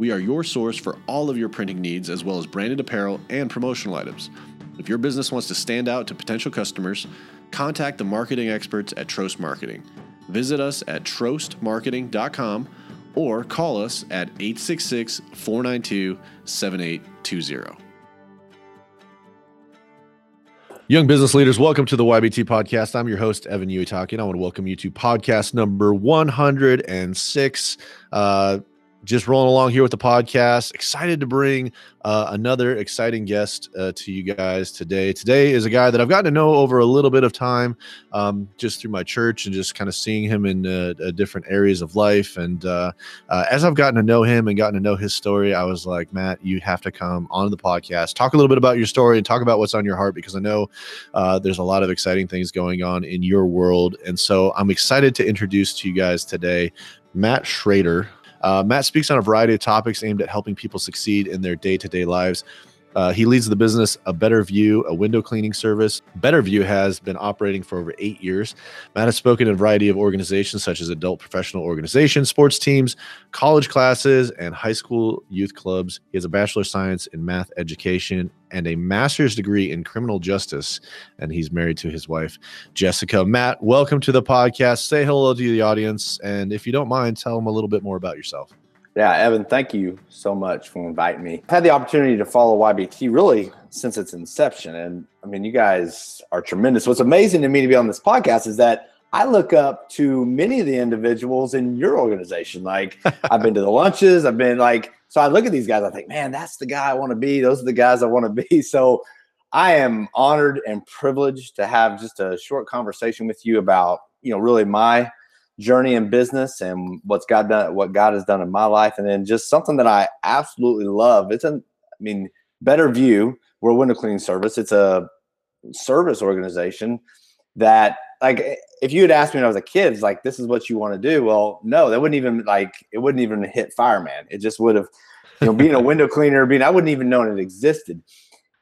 We are your source for all of your printing needs, as well as branded apparel and promotional items. If your business wants to stand out to potential customers, contact the marketing experts at Trost Marketing. Visit us at trostmarketing.com or call us at 866 492 7820. Young business leaders, welcome to the YBT podcast. I'm your host, Evan Uitaki, and I want to welcome you to podcast number 106. Uh, just rolling along here with the podcast. Excited to bring uh, another exciting guest uh, to you guys today. Today is a guy that I've gotten to know over a little bit of time, um, just through my church and just kind of seeing him in uh, uh different areas of life. And uh, uh, as I've gotten to know him and gotten to know his story, I was like, Matt, you have to come on the podcast, talk a little bit about your story, and talk about what's on your heart because I know there's a lot of exciting things going on in your world. And so I'm excited to introduce to you guys today Matt Schrader. Uh, Matt speaks on a variety of topics aimed at helping people succeed in their day to day lives. Uh, he leads the business A Better View, a window cleaning service. Better View has been operating for over eight years. Matt has spoken in a variety of organizations such as adult professional organizations, sports teams, college classes, and high school youth clubs. He has a Bachelor of Science in Math Education and a master's degree in criminal justice. And he's married to his wife, Jessica. Matt, welcome to the podcast. Say hello to the audience. And if you don't mind, tell them a little bit more about yourself. Yeah, Evan, thank you so much for inviting me. I've had the opportunity to follow YBT really since its inception. And I mean, you guys are tremendous. What's amazing to me to be on this podcast is that I look up to many of the individuals in your organization. Like I've been to the lunches, I've been like, so I look at these guys, I think, man, that's the guy I want to be. Those are the guys I want to be. So I am honored and privileged to have just a short conversation with you about, you know, really my journey in business and what's God done, what God has done in my life, and then just something that I absolutely love. It's a, I mean, Better View. We're a window cleaning service. It's a service organization that, like, if you had asked me when I was a kid, it's like, this is what you want to do. Well, no, that wouldn't even like it wouldn't even hit fireman. It just would have, you know, being a window cleaner, being I wouldn't even known it existed.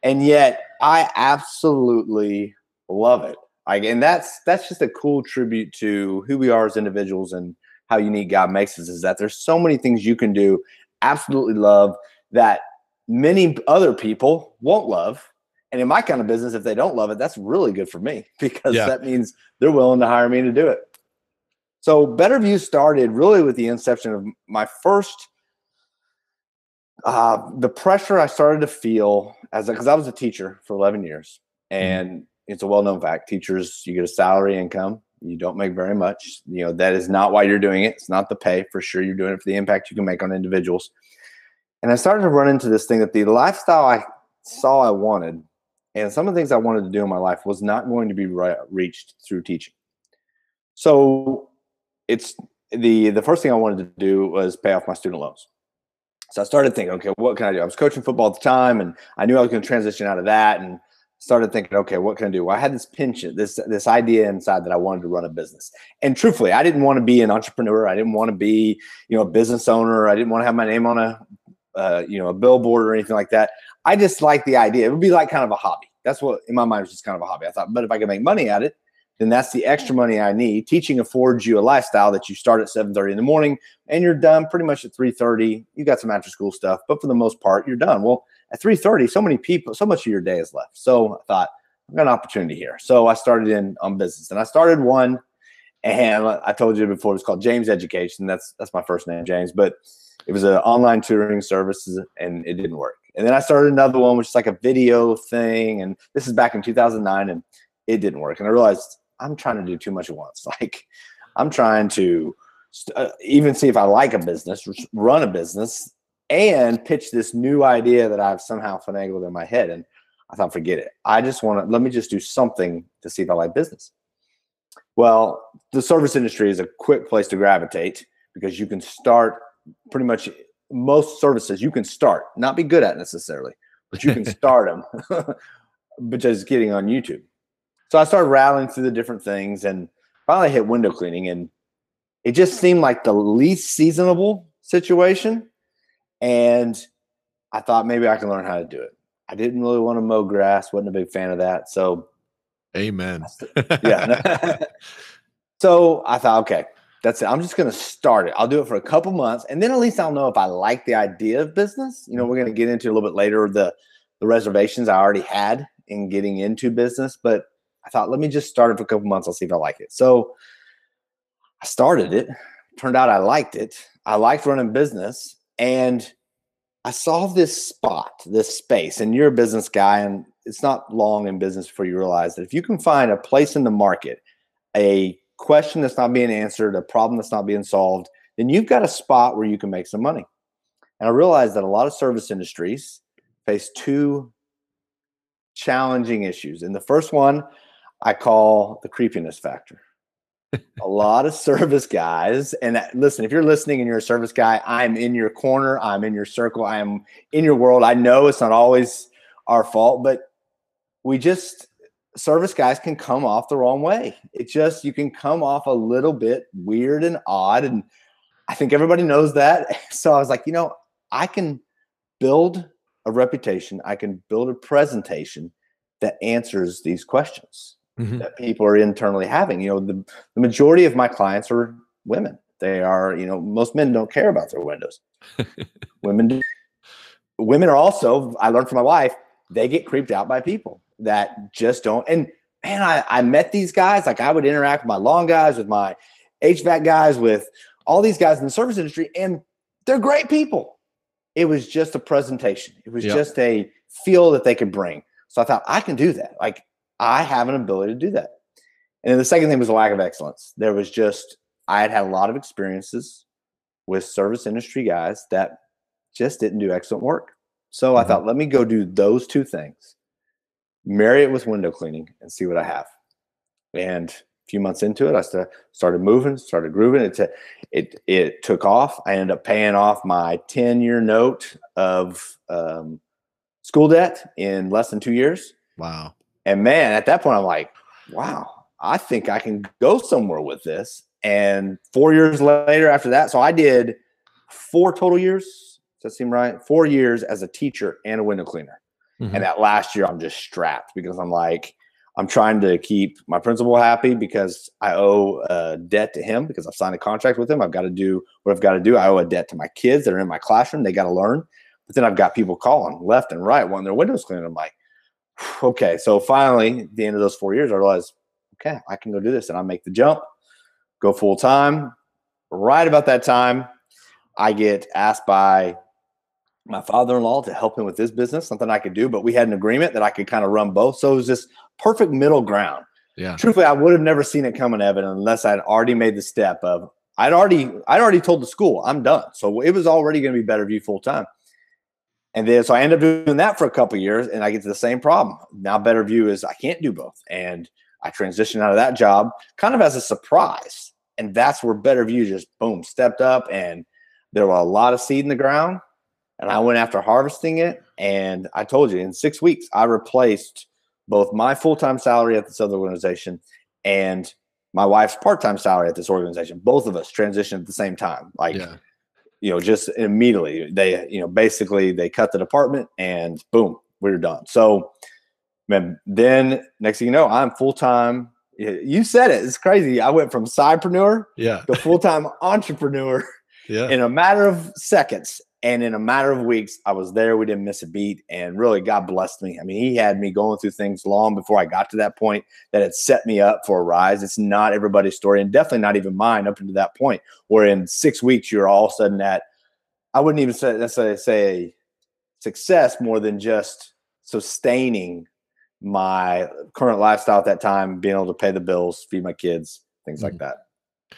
And yet I absolutely love it. Like, and that's that's just a cool tribute to who we are as individuals and how unique God makes us. Is that there's so many things you can do, absolutely love that many other people won't love. And in my kind of business, if they don't love it, that's really good for me because yeah. that means they're willing to hire me to do it. So Better View started really with the inception of my first uh, the pressure I started to feel as because I was a teacher for 11 years, mm-hmm. and it's a well-known fact. Teachers you get a salary income you don't make very much. You know that is not why you're doing it. It's not the pay. For sure you're doing it for the impact you can make on individuals. And i started to run into this thing that the lifestyle i saw i wanted and some of the things i wanted to do in my life was not going to be re- reached through teaching. So it's the the first thing i wanted to do was pay off my student loans. So i started thinking okay what can i do? I was coaching football at the time and i knew i was going to transition out of that and started thinking, okay, what can I do? Well, I had this penchant, this this idea inside that I wanted to run a business. And truthfully, I didn't want to be an entrepreneur. I didn't want to be, you know, a business owner. I didn't want to have my name on a, uh, you know, a billboard or anything like that. I just liked the idea. It would be like kind of a hobby. That's what in my mind was just kind of a hobby. I thought, but if I can make money at it, then that's the extra money I need. Teaching affords you a lifestyle that you start at 7:30 in the morning and you're done pretty much at 3:30. You got some after school stuff, but for the most part, you're done. Well, at 3:30, so many people, so much of your day is left. So I thought, I've got an opportunity here. So I started in on business, and I started one, and I told you before it was called James Education. That's that's my first name, James, but it was an online tutoring service, and it didn't work. And then I started another one, which is like a video thing, and this is back in 2009, and it didn't work. And I realized I'm trying to do too much at once. Like I'm trying to uh, even see if I like a business, run a business, and pitch this new idea that I've somehow finagled in my head. And I thought, forget it. I just want to let me just do something to see if I like business. Well, the service industry is a quick place to gravitate because you can start pretty much most services you can start, not be good at necessarily, but you can start them, but just getting on YouTube. So I started rattling through the different things and finally hit window cleaning. And it just seemed like the least seasonable situation. And I thought maybe I can learn how to do it. I didn't really want to mow grass, wasn't a big fan of that. So, amen. yeah. so I thought, okay, that's it. I'm just going to start it. I'll do it for a couple months, and then at least I'll know if I like the idea of business. You know, we're going to get into a little bit later the the reservations I already had in getting into business, but I thought, let me just start it for a couple months. I'll see if I like it. So I started it. Turned out I liked it. I liked running business, and I saw this spot, this space, and you're a business guy, and it's not long in business before you realize that if you can find a place in the market, a question that's not being answered, a problem that's not being solved, then you've got a spot where you can make some money. And I realized that a lot of service industries face two challenging issues. And the first one I call the creepiness factor. A lot of service guys, and listen, if you're listening and you're a service guy, I'm in your corner, I'm in your circle, I am in your world. I know it's not always our fault, but we just service guys can come off the wrong way. It just you can come off a little bit weird and odd and I think everybody knows that. So I was like, you know, I can build a reputation, I can build a presentation that answers these questions mm-hmm. that people are internally having. You know, the, the majority of my clients are women. They are, you know, most men don't care about their windows. women do. Women are also, I learned from my wife, they get creeped out by people that just don't. And man, I, I met these guys. Like I would interact with my lawn guys, with my HVAC guys, with all these guys in the service industry, and they're great people. It was just a presentation. It was yep. just a feel that they could bring. So I thought I can do that. Like I have an ability to do that. And then the second thing was a lack of excellence. There was just I had had a lot of experiences with service industry guys that just didn't do excellent work. So mm-hmm. I thought, let me go do those two things marry it with window cleaning and see what I have. And a few months into it, I started moving, started grooving. It, it, it took off. I ended up paying off my 10 year note of um, school debt in less than two years. Wow. And man, at that point, I'm like, wow, I think I can go somewhere with this. And four years later, after that, so I did four total years. Does that seem right? Four years as a teacher and a window cleaner. Mm-hmm. And that last year, I'm just strapped because I'm like, I'm trying to keep my principal happy because I owe a debt to him because I've signed a contract with him. I've got to do what I've got to do. I owe a debt to my kids that are in my classroom. They got to learn. But then I've got people calling left and right wanting their windows cleaned. I'm like, okay. So finally, at the end of those four years, I realized, okay, I can go do this. And I make the jump, go full time. Right about that time, I get asked by my father-in-law to help him with his business, something I could do, but we had an agreement that I could kind of run both. So it was this perfect middle ground. Yeah. Truthfully, I would have never seen it coming, Evan, unless I'd already made the step of I'd already I'd already told the school I'm done. So it was already going to be Better View full time. And then so I end up doing that for a couple years and I get to the same problem. Now Better View is I can't do both. And I transitioned out of that job kind of as a surprise. And that's where Better View just boom stepped up and there were a lot of seed in the ground and I went after harvesting it. And I told you in six weeks, I replaced both my full time salary at this other organization and my wife's part time salary at this organization. Both of us transitioned at the same time. Like, yeah. You know, just immediately they, you know, basically they cut the department and boom, we are done. So, man, then next thing you know, I'm full time. You said it. It's crazy. I went from sidepreneur yeah. to full time entrepreneur yeah. in a matter of seconds. And in a matter of weeks, I was there. We didn't miss a beat. And really, God blessed me. I mean, He had me going through things long before I got to that point that had set me up for a rise. It's not everybody's story, and definitely not even mine up until that point, where in six weeks, you're all of a sudden at, I wouldn't even say, necessarily say success more than just sustaining my current lifestyle at that time, being able to pay the bills, feed my kids, things mm-hmm. like that.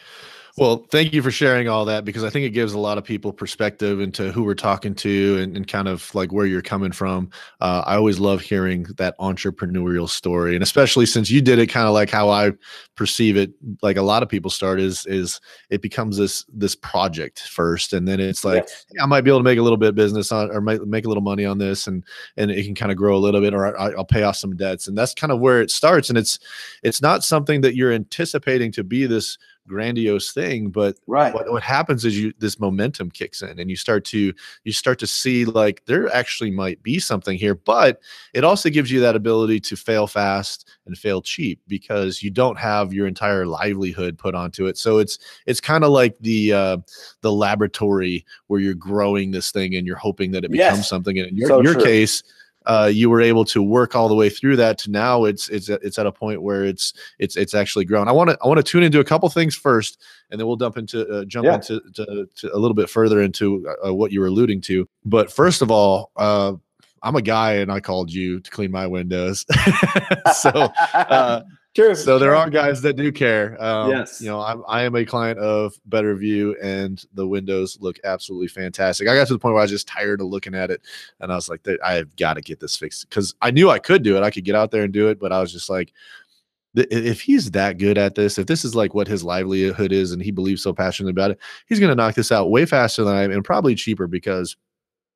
Well, thank you for sharing all that because I think it gives a lot of people perspective into who we're talking to and, and kind of like where you're coming from. Uh, I always love hearing that entrepreneurial story, and especially since you did it kind of like how I perceive it. Like a lot of people start is is it becomes this this project first, and then it's like Yes. I might be able to make a little bit of business on or might make a little money on this, and and it can kind of grow a little bit, or I, I'll pay off some debts, and that's kind of where it starts. And it's it's not something that you're anticipating to be this grandiose thing but Right. what, what happens is you this momentum kicks in and you start to you start to see like there actually might be something here but it also gives you that ability to fail fast and fail cheap because you don't have your entire livelihood put onto it so it's it's kind of like the uh the laboratory where you're growing this thing and you're hoping that it becomes Yes. something and in your, So your case uh, you were able to work all the way through that to now it's it's it's at a point where it's it's it's actually grown. I want to I want to tune into a couple things first, and then we'll dump into uh, jump Yeah. into to, to a little bit further into uh, what you were alluding to. But first of all, uh, I'm a guy, and I called you to clean my windows. so uh, True. so there are guys that do care. Um, Yes. You know, I'm, I am a client of Better View, and the windows look absolutely fantastic. I got to the point where I was just tired of looking at it, and I was like, I have got to get this fixed because I knew I could do it. I could get out there and do it, but I was just like, if he's that good at this, if this is like what his livelihood is, and he believes so passionately about it, he's going to knock this out way faster than I am, and probably cheaper because.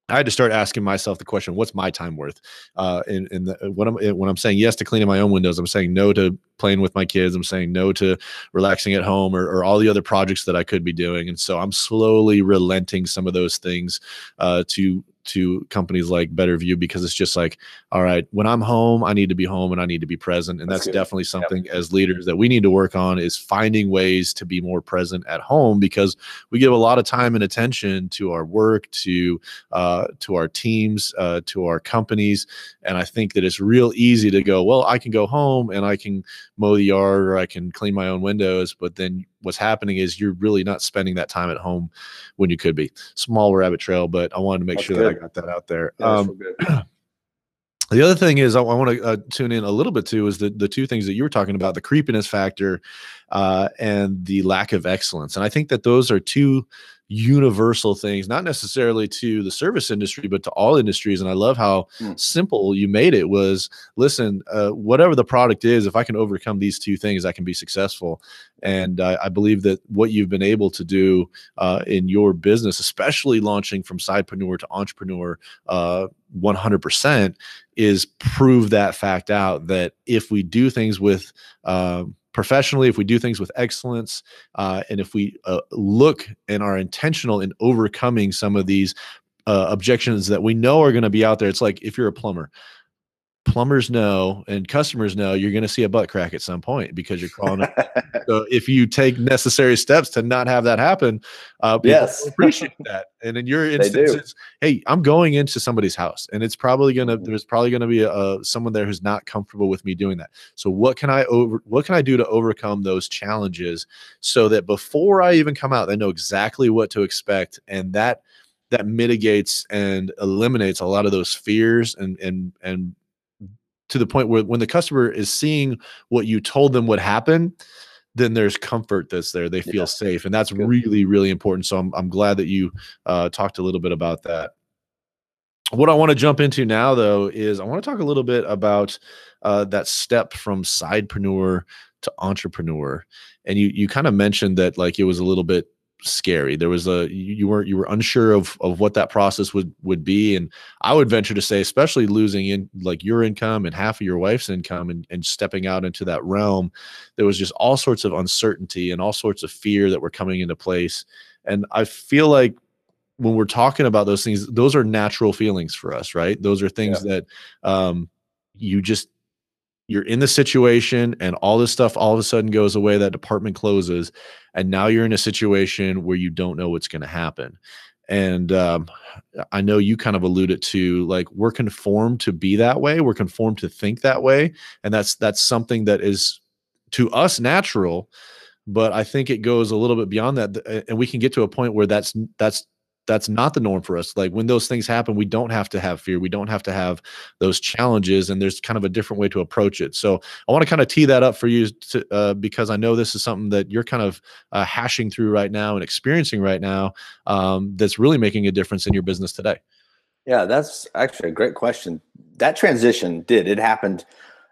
I had to start asking myself the question: What's my time worth? Uh, in in the, when I'm when I'm saying yes to cleaning my own windows, I'm saying no to playing with my kids. I'm saying no to relaxing at home or, or all the other projects that I could be doing. And so I'm slowly relenting some of those things uh, to to companies like Better View because it's just like, all right, when I'm home, I need to be home and I need to be present. And That's that's, definitely something as leaders that we need to work on is finding ways to be more present at home because we give a lot of time and attention to our work, to uh, to our teams, uh, to our companies. And I think that it's real easy to go, well, I can go home and I can mow the yard or I can clean my own windows. But then what's happening is you're really not spending that time at home when you could be. Small rabbit trail, but I wanted to make That's sure that I got that out there. Yeah, Um, the other thing is I, want to uh, tune in a little bit to is the the two things that you were talking about the creepiness factor uh, and the lack of excellence, and I think that those are two universal things, not necessarily to the service industry, but to all industries. And I love how Hmm. simple you made it. Was listen, uh, whatever the product is, if I can overcome these two things, I can be successful. And uh, I believe that what you've been able to do uh, in your business, especially launching from sidepreneur to entrepreneur, uh, 100% is prove that fact out that if we do things with uh, professionally, if we do things with excellence, uh, and if we uh, look and are intentional in overcoming some of these uh, objections that we know are going to be out there, it's like if you're a plumber. Plumbers know and customers know you're going to see a butt crack at some point because you're calling it. So if you take necessary steps to not have that happen, uh, people Yes. appreciate that. And in your They instance, hey, I'm going into somebody's house, and it's probably gonna Mhm. there's probably gonna be a, a someone there who's not comfortable with me doing that. So what can I over what can I do to overcome those challenges so that before I even come out, they know exactly what to expect, and that that mitigates and eliminates a lot of those fears and and and to the point where when the customer is seeing what you told them would happen then there's comfort that's there they feel Yeah. safe and that's Good. really really important so i'm, I'm glad that you uh, talked a little bit about that what i want to jump into now though is i want to talk a little bit about uh, that step from sidepreneur to entrepreneur and you you kind of mentioned that like it was a little bit scary. There was a you, weren't you were unsure of of what that process would would be and i would venture to say especially losing in like your income and half of your wife's income and, and stepping out into that realm there was just all sorts of uncertainty and all sorts of fear that were coming into place. And i feel like when we're talking about those things those are natural feelings for us right? Those are things that um you just you're in the situation and all this stuff all of a sudden goes away that department closes and now you're in a situation where you don't know what's going to happen. And um, i know you kind of alluded to like we're conformed to be that way we're conformed to think that way and that's that's something that is to us natural but i think it goes a little bit beyond that and we can get to a point where that's that's that's not the norm for us. Like when those things happen we don't have to have fear. We don't have to have those challenges and there's kind of a different way to approach it. So i want to kind of tee that up for you to, uh, because i know this is something that you're kind of uh, hashing through right now and experiencing right now um, that's really making a difference in your business today. Yeah that's actually a great question. That transition did. It happened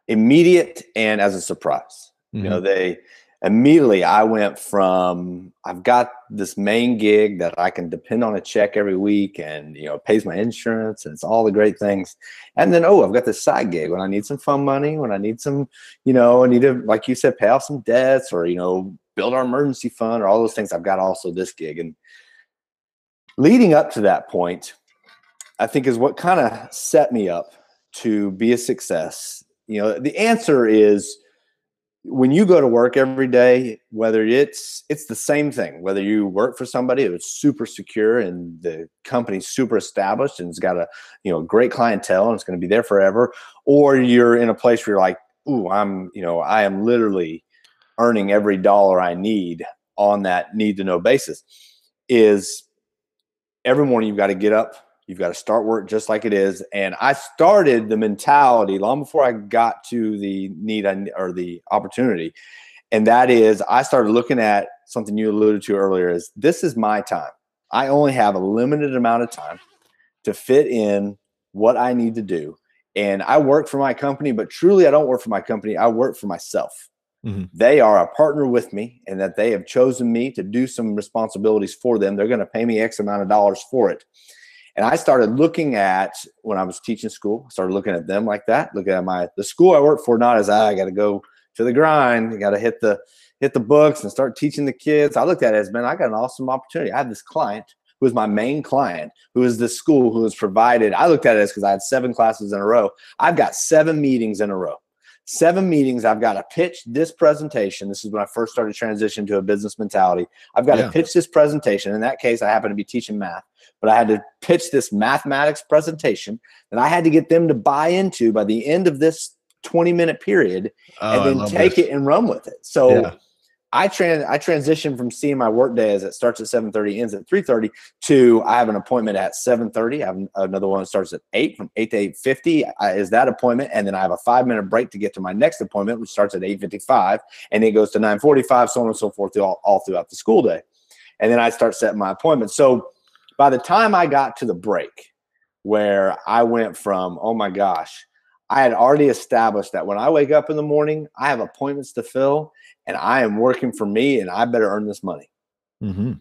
immediate and as a surprise. Mm-hmm. you know mm-hmm. they immediately I went from I've got this main gig that I can depend on a check every week and you know pays my insurance and it's all the great things. And then oh, I've got this side gig when I need some fun money, when I need some, you know, I need to like you said, pay off some debts or you know, build our emergency fund or all those things. I've got also this gig. And leading up to that point, I think is what kind of set me up to be a success. You know, the answer is when you go to work every day whether it's it's the same thing whether you work for somebody who's super secure and the company's super established and it's got a you know great clientele and it's going to be there forever or you're in a place where you're like ooh i'm you know i am literally earning every dollar i need on that need to know basis is every morning you've got to get up You've got to start work just like it is. And I started the mentality long before I got to the need or the opportunity. And that is, I started looking at something you alluded to earlier is this is my time. I only have a limited amount of time to fit in what I need to do. And I work for my company, but truly, I don't work for my company. I work for myself. Mm-hmm. They are a partner with me, and that they have chosen me to do some responsibilities for them. They're going to pay me X amount of dollars for it. And I started looking at when I was teaching school, I started looking at them like that, looking at my the school I work for, not as ah, I got to go to the grind, got to hit the hit the books and start teaching the kids. I looked at it as man, I got an awesome opportunity. I have this client who is my main client, who is the school who has provided. I looked at it as because I had seven classes in a row. I've got seven meetings in a row. Seven meetings. I've got to pitch this presentation. This is when I first started transition to a business mentality. I've got yeah. to pitch this presentation. In that case, I happen to be teaching math but I had to pitch this mathematics presentation that I had to get them to buy into by the end of this 20 minute period oh, and then take this. it and run with it. So yeah. I trans I transitioned from seeing my work day as it starts at 7:30, ends at 3:30 to I have an appointment at 7:30. I have another one that starts at 8 from 8 to 8:50 is that appointment and then I have a 5 minute break to get to my next appointment which starts at 8:55 and it goes to 9:45 so on and so forth all, all throughout the school day. And then I start setting my appointments. So by the time I got to the break, where I went from, oh my gosh, I had already established that when I wake up in the morning, I have appointments to fill and I am working for me and I better earn this money. Mm-hmm.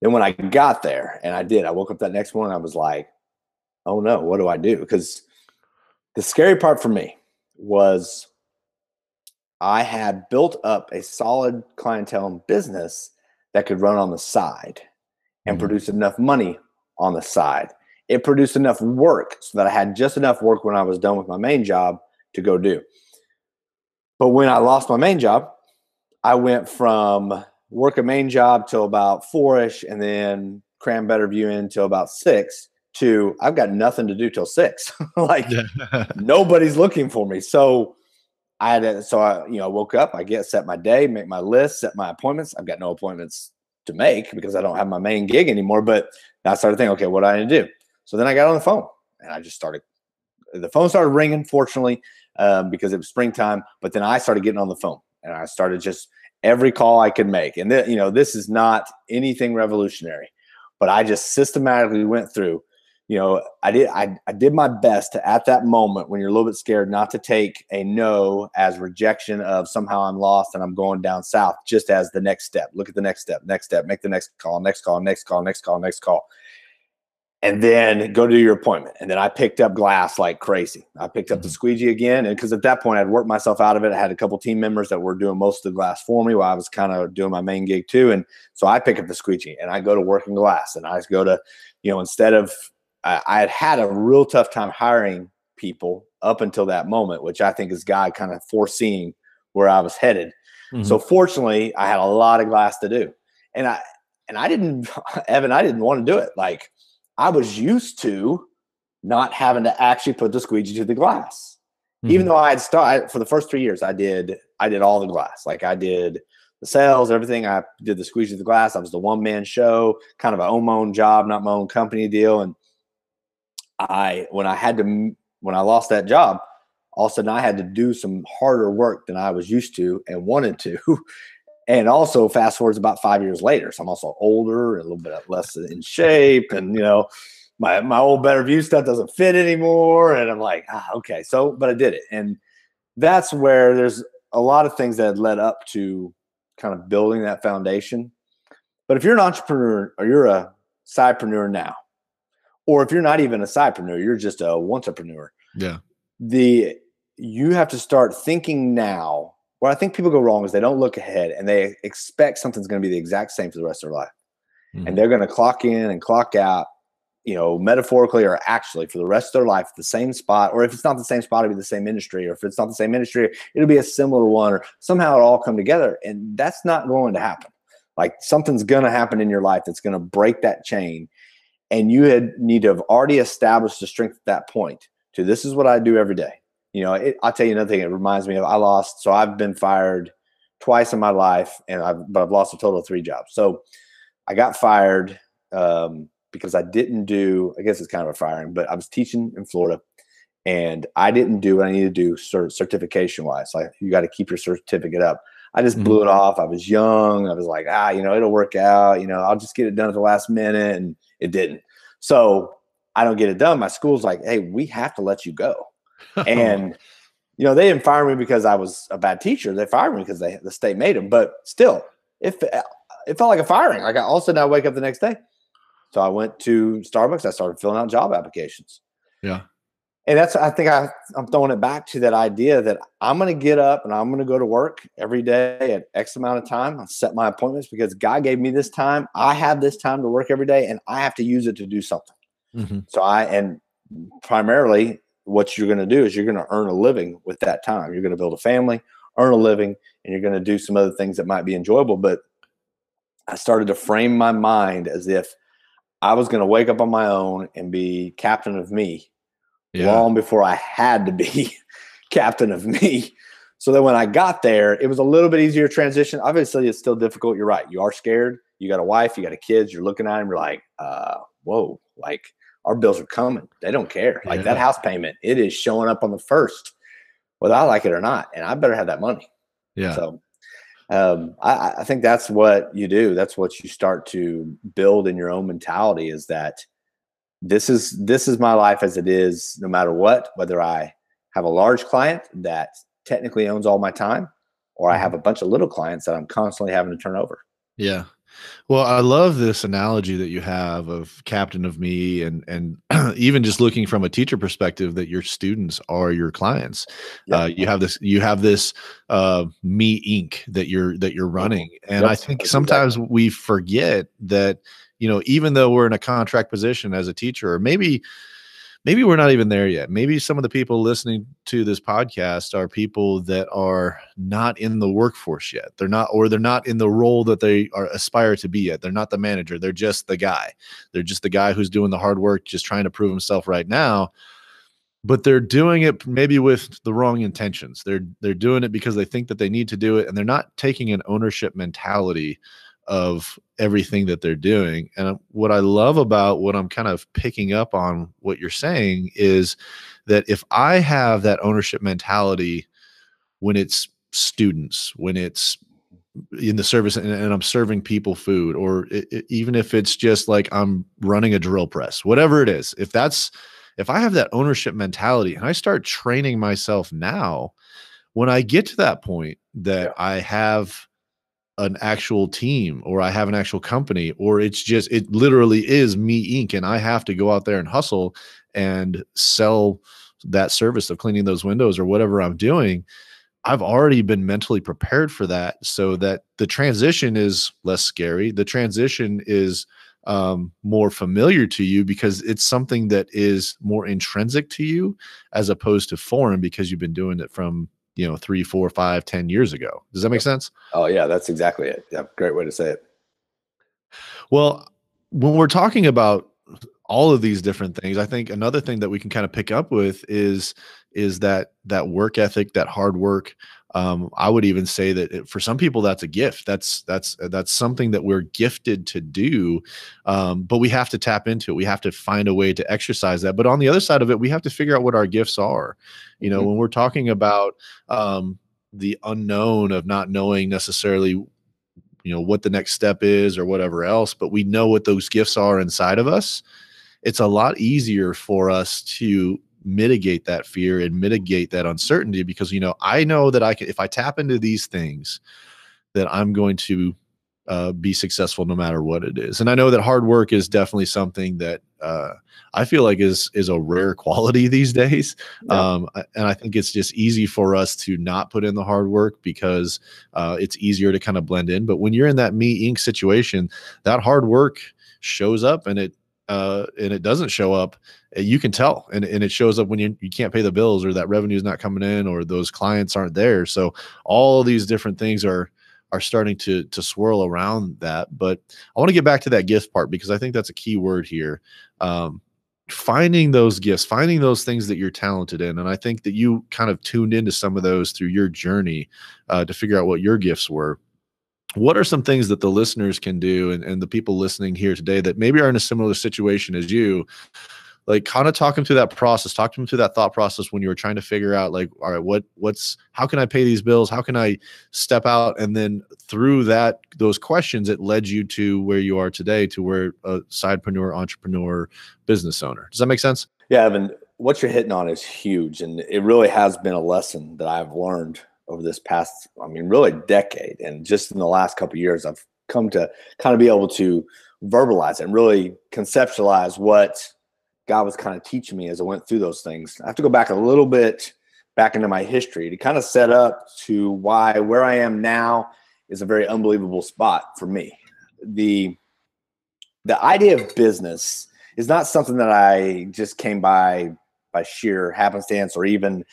Then when I got there, and I did, I woke up that next morning, I was like, oh no, what do I do? Because the scary part for me was I had built up a solid clientele and business that could run on the side and mm-hmm. produce enough money on the side. It produced enough work so that I had just enough work when I was done with my main job to go do. But when I lost my main job, I went from work a main job till about four-ish and then cram better view in till about six to I've got nothing to do till six. like nobody's looking for me. So I had to, so I, you know, woke up, I get set my day, make my list, set my appointments. I've got no appointments to make because I don't have my main gig anymore. But I started thinking, okay, what do I need to do? So then I got on the phone and I just started. The phone started ringing, fortunately, um, because it was springtime. But then I started getting on the phone and I started just every call I could make. And th- you know, this is not anything revolutionary, but I just systematically went through you know, I did I, I did my best to at that moment when you're a little bit scared not to take a no as rejection of somehow I'm lost and I'm going down south just as the next step. Look at the next step, next step, make the next call, next call, next call, next call, next call. And then go to your appointment. And then I picked up glass like crazy. I picked up mm-hmm. the squeegee again. And because at that point I'd worked myself out of it. I had a couple team members that were doing most of the glass for me while I was kind of doing my main gig too. And so I pick up the squeegee and I go to working glass and I go to, you know, instead of I, had had a real tough time hiring people up until that moment, which I think is God kind of foreseeing where I was headed. Mm-hmm. So fortunately, I had a lot of glass to do, and I and I didn't, Evan, I didn't want to do it. Like I was used to not having to actually put the squeegee to the glass. Mm-hmm. Even though I had started for the first three years, I did I did all the glass. Like I did the sales, everything. I did the squeegee of the glass. I was the one man show, kind of a own my own job, not my own company deal. And I, when I had to, when I lost that job, all of a sudden I had to do some harder work than I was used to and wanted to. and also fast forwards about five years later. So I'm also older, a little bit less in shape, and you know, my my old better view stuff doesn't fit anymore. And I'm like, ah, okay. So, but I did it. And that's where there's a lot of things that led up to kind of building that foundation. But if you're an entrepreneur or you're a sidepreneur now, or if you're not even a sidepreneur, you're just a entrepreneur. Yeah. The you have to start thinking now. Where I think people go wrong is they don't look ahead and they expect something's going to be the exact same for the rest of their life. Mm-hmm. And they're going to clock in and clock out you know, metaphorically or actually for the rest of their life, at the same spot, or if it's not the same spot, it'll be the same industry, or if it's not the same industry, it'll be a similar one, or somehow it all come together. And that's not going to happen. Like something's going to happen in your life that's going to break that chain. And you had need to have already established the strength at that point to this is what I do every day. You know, it, I'll tell you another thing. It reminds me of I lost, so I've been fired twice in my life, and I've but I've lost a total of three jobs. So I got fired. Um, because I didn't do, I guess it's kind of a firing, but I was teaching in Florida and I didn't do what I needed to do cert- certification wise. Like you got to keep your certificate up. I just mm-hmm. blew it off. I was young. I was like, ah, you know, it'll work out. You know, I'll just get it done at the last minute. And it didn't. So I don't get it done. My school's like, hey, we have to let you go. and, you know, they didn't fire me because I was a bad teacher. They fired me because they, the state made them. But still, it, it felt like a firing. Like I, all of a sudden I wake up the next day. So I went to Starbucks. I started filling out job applications. Yeah. And that's, I think I, I'm throwing it back to that idea that I'm going to get up and I'm going to go to work every day at X amount of time. I set my appointments because God gave me this time. I have this time to work every day and I have to use it to do something. Mm-hmm. So I, and primarily what you're going to do is you're going to earn a living with that time. You're going to build a family, earn a living, and you're going to do some other things that might be enjoyable. But I started to frame my mind as if I was going to wake up on my own and be captain of me yeah. long before I had to be captain of me. So that when I got there, it was a little bit easier transition. Obviously, it's still difficult. You're right. You are scared. You got a wife, you got a kids, you're looking at them, you're like, uh, whoa, like our bills are coming. They don't care. Like yeah. that house payment, it is showing up on the first, whether I like it or not. And I better have that money. Yeah. So um, I, I, think that's what you do. That's what you start to build in your own mentality is that this is this is my life as it is, no matter what. Whether I have a large client that technically owns all my time, or I have mm-hmm. a bunch of little clients that I'm constantly having to turn over. Yeah, well, I love this analogy that you have of captain of me and and even just looking from a teacher perspective that your students are your clients. Uh, you have this you have this uh, me Inc. that you're that you're running. And yep. I think sometimes we forget that you know even though we're in a contract position as a teacher or maybe maybe we're not even there yet. Maybe some of the people listening to this podcast are people that are not in the workforce yet. They're not, or they're not in the role that they are aspire to be yet. They're not the manager. They're just the guy. They're just the guy who's doing the hard work, just trying to prove himself right now. But they're doing it maybe with the wrong intentions. They're they're doing it because they think that they need to do it, and they're not taking an ownership mentality of everything that they're doing. And what I love about what I'm kind of picking up on what you're saying is that if I have that ownership mentality when it's students, when it's in the service and, and I'm serving people food, or it, it, even if it's just like I'm running a drill press, whatever it is, if that's if I have that ownership mentality and I start training myself now, when I get to that point that yeah. I have an actual team or I have an actual company or it's just it literally is me Inc. and I have to go out there and hustle and sell that service of cleaning those windows or whatever I'm doing. I've already been mentally prepared for that so that the transition is less scary. The transition is um, more familiar to you because it's something that is more intrinsic to you as opposed to foreign because you've been doing it from you know three four five ten years ago. Does that make sense? Oh yeah that's exactly it. Yeah great way to say it. Well when we're talking about all of these different things i think another thing that we can kind of pick up with is is that that work ethic that hard work um, I would even say that it, for some people that's a gift. That's that's that's something that we're gifted to do, um, but we have to tap into it. We have to find a way to exercise that. But on the other side of it, we have to figure out what our gifts are. You know, mm-hmm. when we're talking about um, the unknown of not knowing necessarily you know what the next step is or whatever else but we know what those gifts are inside of us it's a lot easier for us to mitigate that fear and mitigate that uncertainty because you know I know that I can if I tap into these things that I'm going to uh, be successful no matter what it is. And I know that hard work is definitely something that uh, I feel like is is a rare quality these days. Yeah. Um, and I think it's just easy for us to not put in the hard work because uh, it's easier to kind of blend in. But when you're in that me Inc. situation, that hard work shows up and it uh, and it doesn't show up, eh, you can tell, and, and it shows up when you, you can't pay the bills or that revenue is not coming in or those clients aren't there. So all these different things are are starting to to swirl around that. But I want to get back to that gift part because I think that's a key word here. Um, finding those gifts, finding those things that you're talented in, and I think that you kind of tuned into some of those through your journey uh, to figure out what your gifts were what are some things that the listeners can do and, and the people listening here today that maybe are in a similar situation as you? Like kind of talk them through that process talk them through that thought process when you were trying to figure out like all right what what's how can i pay these bills? How can i step out? And then through that those questions it led you to where you are today to where a sidepreneur entrepreneur business owner. Does that make sense? Yeah evan what you're hitting on is huge and it really has been a lesson that i've learned over this past, I mean, really decade. And just in the last couple years, I've come to kind of be able to verbalize and really conceptualize what God was kind of teaching me as I went through those things. I have to go back a little bit back into my history to kind of set up to why where I am now is a very unbelievable spot for me. The the idea of business is not something that I just came by by sheer happenstance or even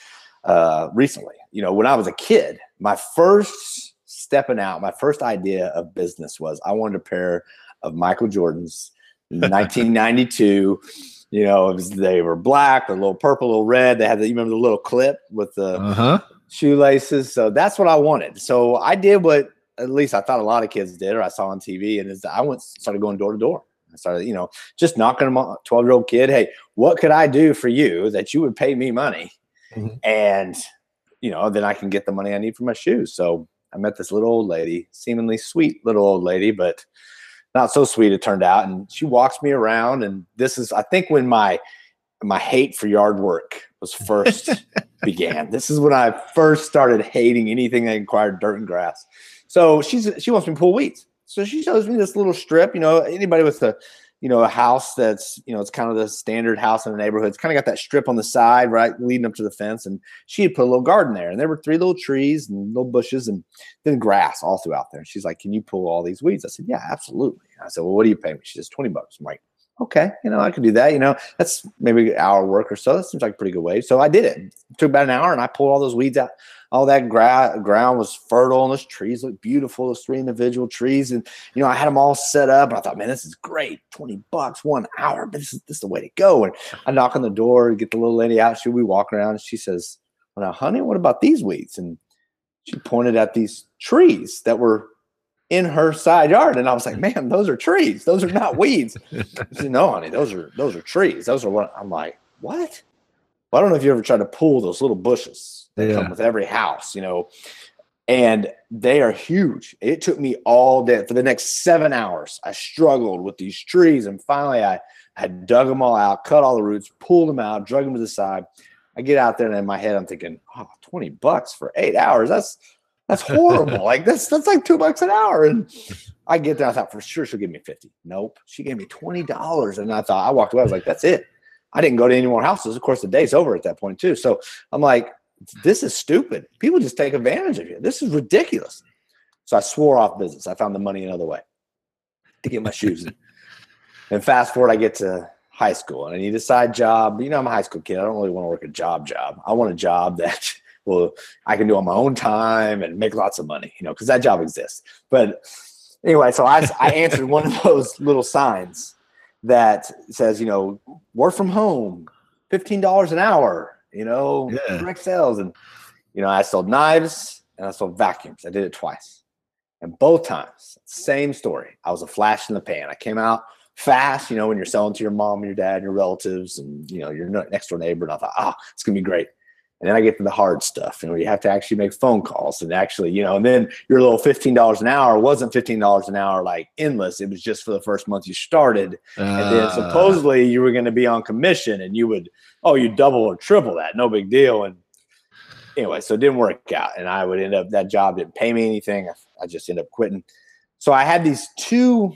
uh, recently you know, when I was a kid, my first stepping out, my first idea of business was I wanted a pair of Michael Jordans in 1992. You know, was, they were black, a little purple, a little red. They had the, you remember the little clip with the uh-huh. shoelaces. So that's what I wanted. So I did what at least I thought a lot of kids did, or I saw on TV, and is I went started going door to door. I started, you know, just knocking them on 12 year old kid. Hey, what could I do for you that you would pay me money? Mm-hmm. And you know, then I can get the money I need for my shoes. So I met this little old lady, seemingly sweet little old lady, but not so sweet it turned out. And she walks me around, and this is, I think, when my my hate for yard work was first began. This is when I first started hating anything that required dirt and grass. So she's she wants me to pull weeds. So she shows me this little strip. You know, anybody with a you know, a house that's, you know, it's kind of the standard house in the neighborhood. It's kind of got that strip on the side, right, leading up to the fence. And she had put a little garden there, and there were three little trees and little bushes and then grass all throughout there. And she's like, Can you pull all these weeds? I said, Yeah, absolutely. I said, Well, what do you pay me? She says, 20 bucks. I'm like, Okay, you know, I could do that. You know, that's maybe an hour work or so. That seems like a pretty good wage. So I did it. it took about an hour and I pulled all those weeds out all that gra- ground was fertile and those trees looked beautiful those three individual trees and you know i had them all set up and i thought man this is great 20 bucks one hour but this is, this is the way to go and i knock on the door get the little lady out she we walk around and she says well now honey what about these weeds and she pointed at these trees that were in her side yard and i was like mm. man those are trees those are not weeds said no honey those are those are trees those are what i'm like what well, i don't know if you ever tried to pull those little bushes that yeah. come with every house, you know, and they are huge. It took me all day for the next seven hours. I struggled with these trees, and finally, I had dug them all out, cut all the roots, pulled them out, drug them to the side. I get out there, and in my head, I'm thinking, "Oh, 20 bucks for eight hours? That's that's horrible. like that's that's like two bucks an hour." And I get there, I thought for sure she'll give me 50. Nope, she gave me twenty dollars, and I thought I walked away. I was like, "That's it." I didn't go to any more houses. Of course, the day's over at that point too. So I'm like, this is stupid. People just take advantage of you. This is ridiculous. So I swore off business. I found the money another way to get my shoes. In. And fast forward, I get to high school and I need a side job. You know, I'm a high school kid. I don't really want to work a job job. I want a job that well I can do on my own time and make lots of money, you know, because that job exists. But anyway, so I, I answered one of those little signs that says, you know, work from home, $15 an hour, you know, yeah. direct sales. And, you know, I sold knives, and I sold vacuums. I did it twice. And both times, same story. I was a flash in the pan. I came out fast, you know, when you're selling to your mom and your dad and your relatives and, you know, your next door neighbor. And I thought, oh, it's going to be great. And then I get to the hard stuff, and know, you have to actually make phone calls and actually, you know, and then your little $15 an hour wasn't $15 an hour like endless. It was just for the first month you started. Uh, and then ah. supposedly you were going to be on commission and you would, oh, you double or triple that. No big deal. And anyway, so it didn't work out. And I would end up, that job didn't pay me anything. I, I just ended up quitting. So I had these two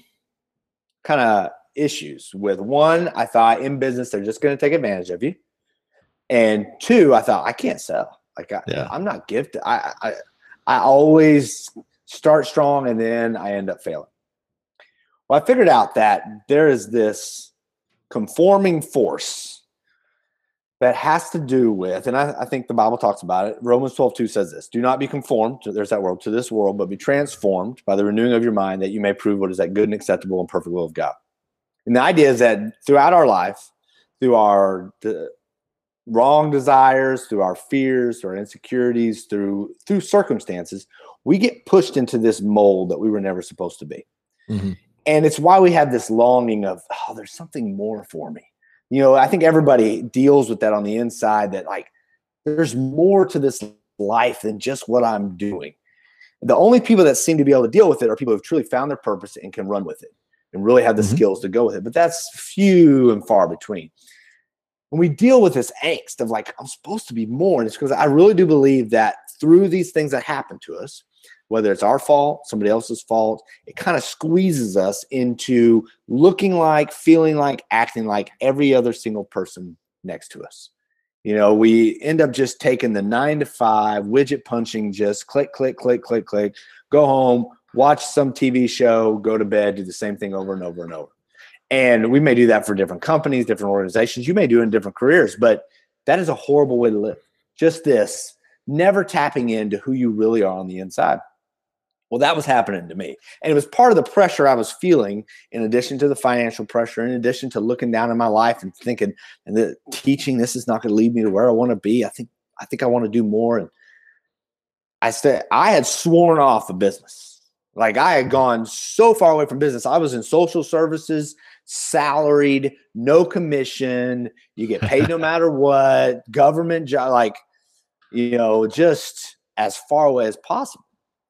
kind of issues with one, I thought in business, they're just going to take advantage of you. And two, I thought I can't sell. Like I, yeah. I'm not gifted. I, I I always start strong and then I end up failing. Well, I figured out that there is this conforming force that has to do with, and I, I, think the Bible talks about it. Romans 12, 2 says this do not be conformed, to, there's that word, to this world, but be transformed by the renewing of your mind that you may prove what is that good and acceptable and perfect will of God. And the idea is that throughout our life, through our the, wrong desires, through our fears, through our insecurities, through through circumstances, we get pushed into this mold that we were never supposed to be. Mm-hmm. And it's why we have this longing of, oh, there's something more for me. You know, I think everybody deals with that on the inside that like there's more to this life than just what I'm doing. The only people that seem to be able to deal with it are people who've truly found their purpose and can run with it and really have the mm-hmm. skills to go with it. But that's few and far between when we deal with this angst of like, I'm supposed to be more, and it's because I really do believe that through these things that happen to us, whether it's our fault, somebody else's fault, it kind of squeezes us into looking like, feeling like, acting like every other single person next to us. You know, we end up just taking the nine to five widget punching, just click, click, click, click, click, go home, watch some TV show, go to bed, do the same thing over and over and over. And we may do that for different companies, different organizations. You may do it in different careers, but that is a horrible way to live. Just this, never tapping into who you really are on the inside. Well, that was happening to me. And it was part of the pressure I was feeling, in addition to the financial pressure, in addition to looking down in my life and thinking, and the teaching, this is not going to lead me to where I want to be. I think, I think I want to do more. And I said, I had sworn off a business. Like I had gone so far away from business. I was in social services salaried, no commission. You get paid no matter what, government job, like, you know, just as far away as possible.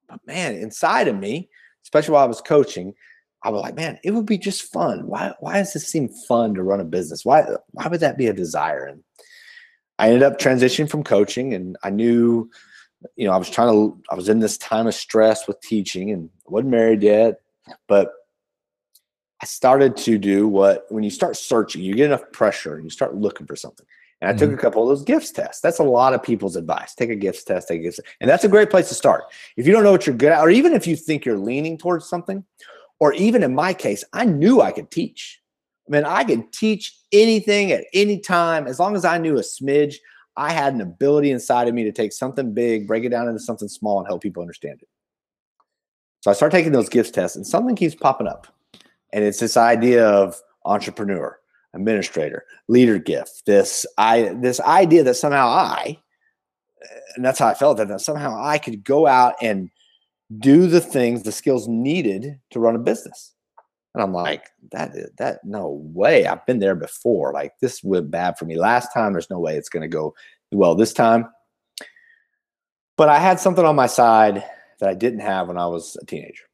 But man, inside of me, especially while I was coaching, I was like, man, it would be just fun. Why, why does this seem fun to run a business? Why, why would that be a desire? And I ended up transitioning from coaching and I knew, you know, I was trying to, I was in this time of stress with teaching and I wasn't married yet, but I started to do what when you start searching, you get enough pressure and you start looking for something. And I mm-hmm. took a couple of those gifts tests. That's a lot of people's advice. Take a gifts test, take a gifts, and that's a great place to start. If you don't know what you're good at, or even if you think you're leaning towards something, or even in my case, I knew I could teach. I mean, I could teach anything at any time as long as I knew a smidge. I had an ability inside of me to take something big, break it down into something small, and help people understand it. So I start taking those gifts tests, and something keeps popping up. And it's this idea of entrepreneur, administrator, leader gift, this I this idea that somehow I, and that's how I felt that, that somehow I could go out and do the things, the skills needed to run a business. And I'm like, that that no way. I've been there before. Like this went bad for me last time. There's no way it's gonna go well this time. But I had something on my side that I didn't have when I was a teenager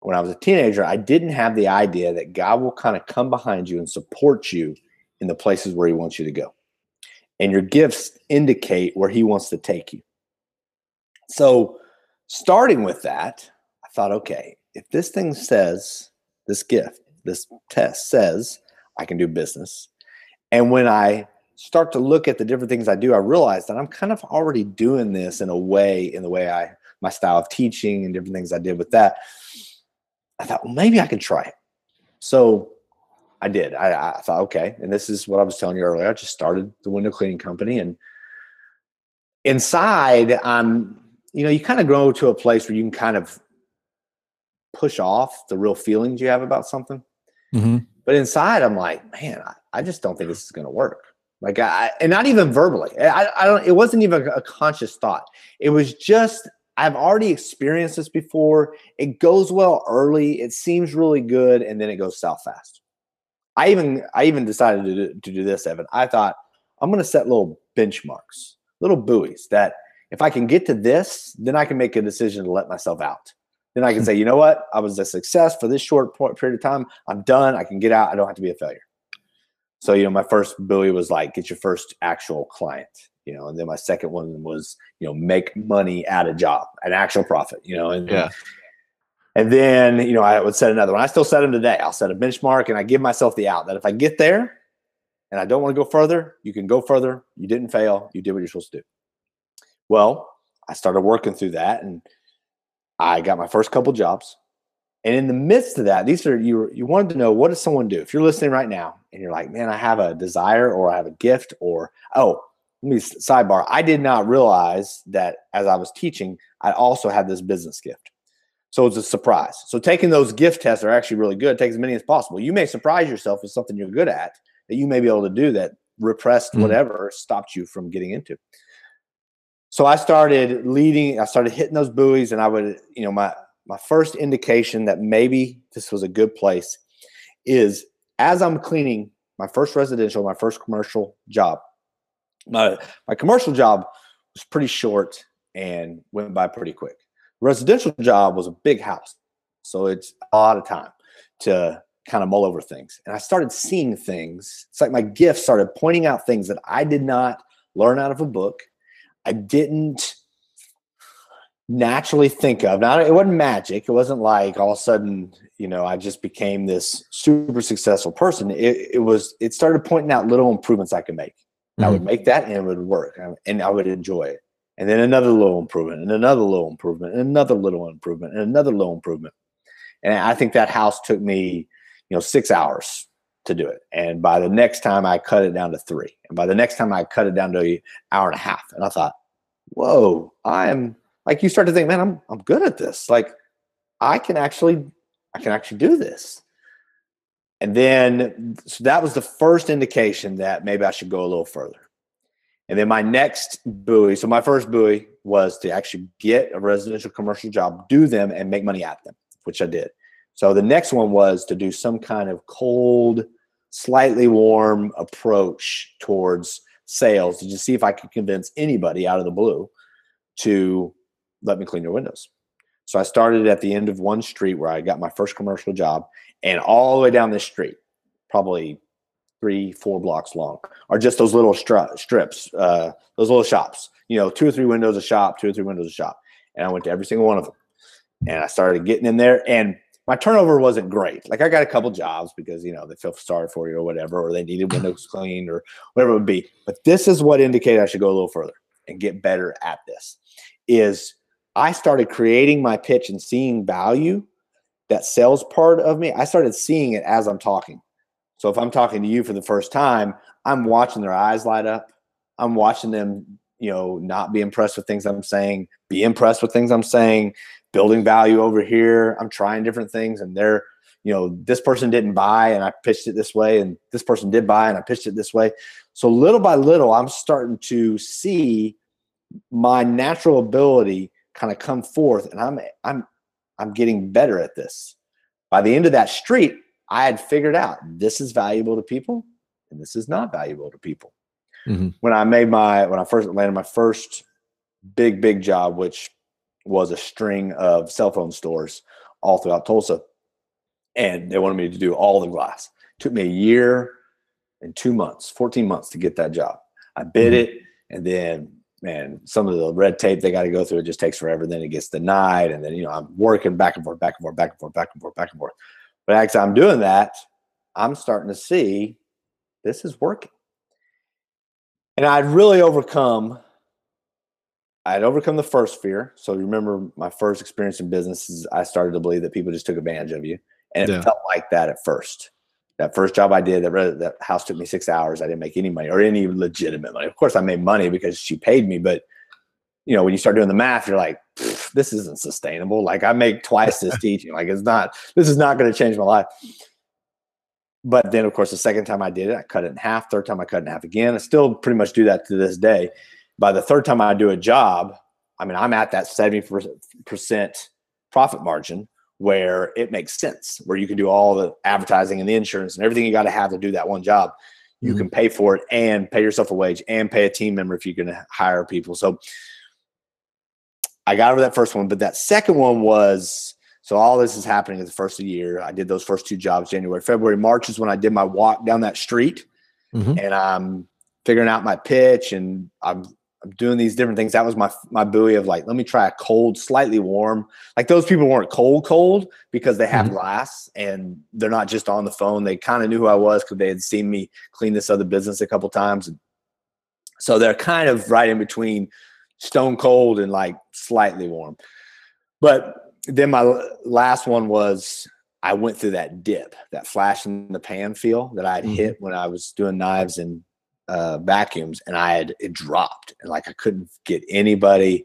when I was a teenager, I didn't have the idea that God will kind of come behind you and support you in the places where He wants you to go. And your gifts indicate where He wants to take you. So, starting with that, I thought, okay, if this thing says, this gift, this test says I can do business, and when I start to look at the different things I do, I realize that I'm kind of already doing this in a way, in the way I, my style of teaching and different things I did with that I thought, well, maybe I could try it. So I did. I, I, thought, okay. And this is what I was telling you earlier. I just started the window cleaning company. And inside, I'm, you know, you kind of grow to a place where you can kind of push off the real feelings you have about something. Mm-hmm. But inside, I'm like, man, I, I just don't think this is going to work. Like, I, and not even verbally. I, I don't, it wasn't even a conscious thought. It was just I've already experienced this before. It goes well early, it seems really good, and then it goes south fast. I even I even decided to do, to do this, Evan. I thought I'm going to set little benchmarks, little buoys that if I can get to this, then I can make a decision to let myself out. Then I can hmm. say, you know what, I was a success for this short period of time. I'm done. I can get out. I don't have to be a failure. So you know, my first buoy was like get your first actual client you know, and then my second one was, you know, make money at a job, an actual profit, you know, and yeah. And then, you know, I would set another one. I still set them today. I'll set a benchmark and I give myself the out that if I get there and I don't want to go further, you can go further. You didn't fail. You did what you're supposed to do. Well, I started working through that and I got my first couple jobs. And in the midst of that, these are you you wanted to know what does someone do? If you're listening right now and you're like, man, I have a desire or I have a gift, or oh, let me sidebar. I did not realize that as I was teaching, I also had this business gift. So it's a surprise. So taking those gift tests are actually really good. Take as many as possible. You may surprise yourself with something you're good at that you may be able to do that repressed mm whatever stopped you from getting into. So I started leading, I started hitting those buoys, and I would, you know, my my first indication that maybe this was a good place is as I'm cleaning my first residential, my first commercial job, my my commercial job was pretty short and went by pretty quick. Residential job was a big house, so it's a lot of time to kind of mull over things. And I started seeing things. It's like my gift started pointing out things that I did not learn out of a book. I didn't naturally think of. Now it wasn't magic. It wasn't like all of a sudden, you know, I just became this super successful person. It, it was. It started pointing out little improvements I could make. Mm-hmm. I would mm-hmm. make that and it would work and I would enjoy it. And then another little improvement and another little improvement and another little improvement and another little improvement. And I think that house took me, you know, six hours to do it. And by the next time I cut it down to three. And by the next time I cut it down to an hour and a half. And I thought, whoa, I'm like you start to think, man, I'm I'm good at this. Like I can actually I can actually do this. And then so that was the first indication that maybe I should go a little further. And then my next buoy, so my first buoy was to actually get a residential commercial job, do them, and make money at them, which I did. So the next one was to do some kind of cold, slightly warm approach towards sales to just see if I could convince anybody out of the blue to let me clean your windows. So I started at the end of one street where I got my first commercial job, and all the way down this street, probably three, four blocks long, are just those little stri- strips, uh, those little shops. You know, two or three windows a shop, two or three windows a shop, and I went to every single one of them, and I started getting in there, and my turnover wasn't great. Like I got a couple jobs because you know they feel sorry for you or whatever, or they needed windows cleaned or whatever it would be. But this is what indicated I should go a little further and get better at this. Is I started creating my pitch and seeing value that sales part of me, I started seeing it as I'm talking. So if I'm talking to you for the first time, I'm watching their eyes light up. I'm watching them, you know, not be impressed with things I'm saying, be impressed with things I'm saying, building value over here. I'm trying different things and they're, you know, this person didn't buy and I pitched it this way and this person did buy and I pitched it this way. So little by little, I'm starting to see my natural ability kind of come forth and I'm I'm I'm getting better at this. By the end of that street, I had figured out this is valuable to people and this is not valuable to people. Mm-hmm. When I made my, when I first landed my first big, big job, which was a string of cell phone stores all throughout Tulsa, and they wanted me to do all the glass. It took me a year and two months, 14 months to get that job. I bid mm-hmm. it and then man, some of the red tape they got to go through, it just takes forever. Then it gets denied. And then, you know, I'm working back and forth, back and forth, back and forth, back and forth, back and forth. But as I'm doing that, I'm starting to see this is working. And I'd really overcome, I'd overcome the first fear. So remember my first experience in business is I started to believe that people just took advantage of you. And it yeah. felt like that at first that first job I did, that, that house took me six hours. I didn't make any money or any legitimate money. Of course, I made money because she paid me, but you know, when you start doing the math, you're like, this isn't sustainable. Like I make twice this teaching. Like it's not, this is not going to change my life. But then, of course, the second time I did it, I cut it in half. Third time I cut it in half again. I still pretty much do that to this day. By the third time I do a job, I mean, I'm at that 70% profit margin where it makes sense, where you can do all the advertising and the insurance and everything you got to have to do that one job. You mm-hmm. can pay for it and pay yourself a wage and pay a team member if you're going to hire people. So I got over that first one, but that second one was so all this is happening at the first of the year. I did those first two jobs January, February, March is when I did my walk down that street mm-hmm. and I'm figuring out my pitch and I'm I'm doing these different things. That was my my buoy of like, let me try a cold, slightly warm. Like those people weren't cold, cold because they have mm-hmm. glass and they're not just on the phone. They kind of knew who I was because they had seen me clean this other business a couple times. So they're kind of right in between stone cold and like slightly warm. But then my last one was I went through that dip, that flash in the pan feel that I had mm-hmm. hit when I was doing knives and uh, vacuums and I had it dropped and like I couldn't get anybody.